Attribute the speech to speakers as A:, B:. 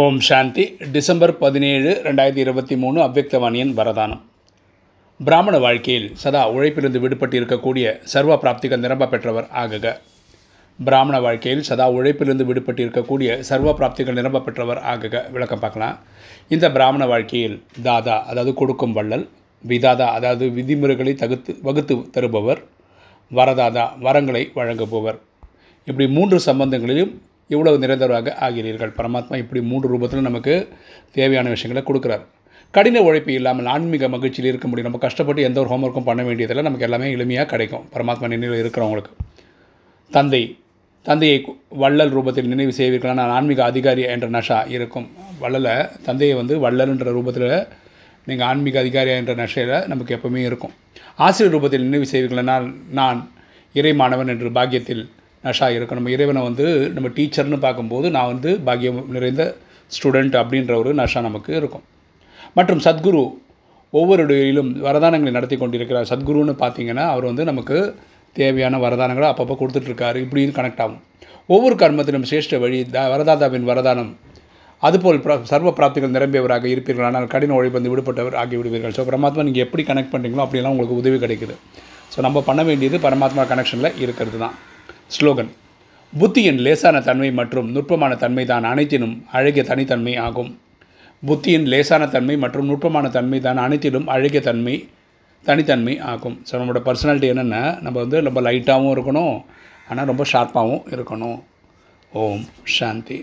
A: ஓம் சாந்தி. December பதினேழு ரெண்டாயிரத்தி இருபத்தி மூணு அவ்வக்தவாணியின் வரதானம். பிராமண வாழ்க்கையில் சதா உழைப்பிலிருந்து விடுபட்டு இருக்கக்கூடிய சர்வ பிராப்திகள் நிரம்ப பெற்றவர் ஆகுக. பிராமண வாழ்க்கையில் சதா உழைப்பிலிருந்து விடுபட்டு இருக்கக்கூடிய சர்வ பிராப்திகள் நிரம்ப பெற்றவர் ஆகுக. விளக்கம் பார்க்கலாம். இந்த பிராமண வாழ்க்கையில் தாதா அதாவது கொடுக்கும் வள்ளல் விதாதா அதாவது விதிமுறைகளை தகுத்து வகுத்து தருபவர் வரதாதா வரங்களை வழங்குபவர். இப்படி மூன்று சம்பந்தங்களிலும் இவ்வளவு நிறைந்தவராக ஆகிறீர்கள். பரமாத்மா இப்படி மூன்று ரூபத்தில் நமக்கு தேவையான விஷயங்களை கொடுக்குறார். கடின உழைப்பு இல்லாமல் ஆன்மீக மகிழ்ச்சியில் இருக்க முடியும். நம்ம கஷ்டப்பட்டு எந்த ஒரு ஹோம்ஒர்க்கும் பண்ண வேண்டியதில்லை நமக்கு எல்லாமே எளிமையாக கிடைக்கும். பரமாத்மா நினைவில் இருக்கிறவங்களுக்கு. தந்தை தந்தையை வள்ளல் ரூபத்தில் நினைவு செய்வீர்களா நான் ஆன்மீக அதிகாரி என்ற நஷா இருக்கும். வள்ளலை தந்தையை வந்து வள்ளல்ன்ற ரூபத்தில் நீங்கள் ஆன்மீக அதிகாரியா என்ற நஷையில் நமக்கு எப்பவுமே இருக்கும். ஆசிரியர் ரூபத்தில் நினைவு செய்வீர்களா நான் நான் இறை மாணவன் என்று பாக்கியத்தில் நஷா இருக்கும் நம்ம இறைவனை வந்து நம்ம டீச்சர்னு பார்க்கும்போது நான் வந்து பாக்கியம் நிறைந்த ஸ்டூடெண்ட் அப்படின்ற ஒரு நஷா நமக்கு இருக்கும். மற்றும் சத்குரு ஒவ்வொரு இடையிலும் வரதானங்களை நடத்தி கொண்டிருக்கிறார். சத்குருன்னு பார்த்தீங்கன்னா அவர் வந்து நமக்கு தேவையான வரதானங்களை அப்பப்போ கொடுத்துட்ருக்காரு. இப்படின்னு கனெக்ட் ஆகும். ஒவ்வொரு கர்மத்திலும் சிரேஷ்ட வழி த வரதாதாவின் வரதானம். அதுபோல் பிர சர்வ பிராப்திகள் நிரம்பியவராக இருப்பீர்கள். ஆனால் கடின உழைப்பு விடுபட்டவர் ஆகி விடுவீர்கள் ஸோ பரமாத்மா நீங்கள் எப்படி கனெக்ட் பண்ணுறீங்களோ அப்படிலாம் உங்களுக்கு உதவி கிடைக்குது. ஸோ நம்ம பண்ண வேண்டியது பரமாத்மா கனெக்ஷனில் இருக்கிறது தான். ஸ்லோகன். புத்தியின் லேசான தன்மை மற்றும் நுட்பமான தன்மை தான் அனைத்திலும் அழகிய தனித்தன்மை ஆகும். புத்தியின் லேசான தன்மை மற்றும் நுட்பமான தன்மை தான் அனைத்திலும் அழகிய தன்மை தனித்தன்மை ஆகும். ஸோ நம்மளோட பர்சனாலிட்டி என்னென்னா நம்ம வந்து ரொம்ப லைட்டாகவும் இருக்கணும் ஆனால் ரொம்ப ஷார்ப்பாகவும் இருக்கணும். ஓம் சாந்தி.